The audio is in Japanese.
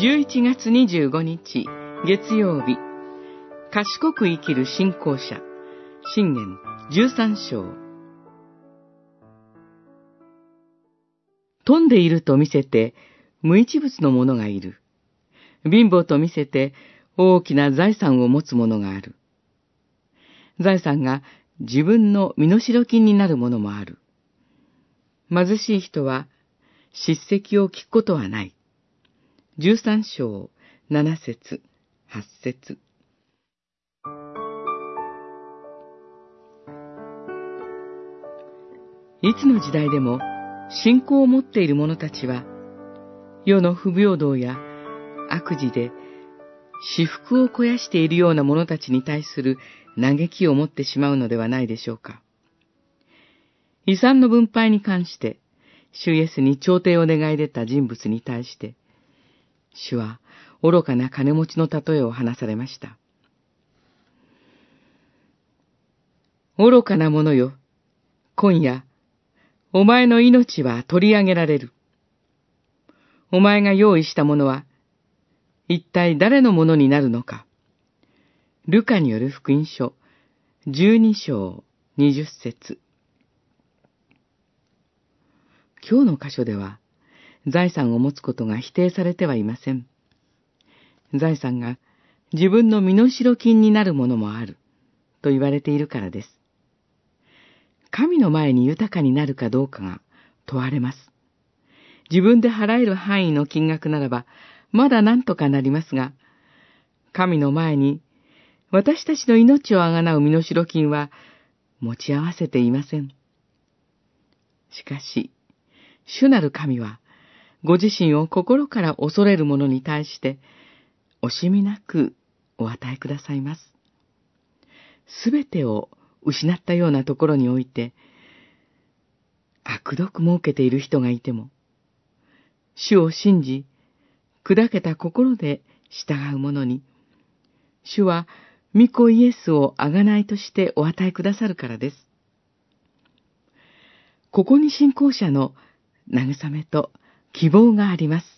11月25日月曜日賢く生きる信仰者信玄13章飛んでいると見せて無一物の者がいる。貧乏と見せて大きな財産を持つ者がある。財産が自分の身代金になるものもある。貧しい人は叱責を聞くことはない。十三章七節八節いつの時代でも信仰を持っている者たちは、世の不平等や悪事で私服を肥やしているような者たちに対する嘆きを持ってしまうのではないでしょうか。遺産の分配に関して、主イエスに調停を願い出た人物に対して、主は愚かな金持ちの例えを話されました。愚かな者よ、今夜、お前の命は取り上げられる。お前が用意したものは、一体誰のものになるのか。ルカによる福音書、十二章、二十節。今日の箇所では、財産を持つことが否定されてはいません。財産が自分の身代金になるものもある、と言われているからです。神の前に豊かになるかどうかが問われます。自分で払える範囲の金額ならば、まだ何とかなりますが、神の前に私たちの命をあがなう身代金は持ち合わせていません。しかし、主なる神は、ご自身を心から恐れる者に対して、惜しみなくお与えくださいます。すべてを失ったようなところにおいて、悪毒儲けている人がいても、主を信じ、砕けた心で従う者に、主は御子イエスを贖いとしてお与えくださるからです。ここに信仰者の慰めと希望があります。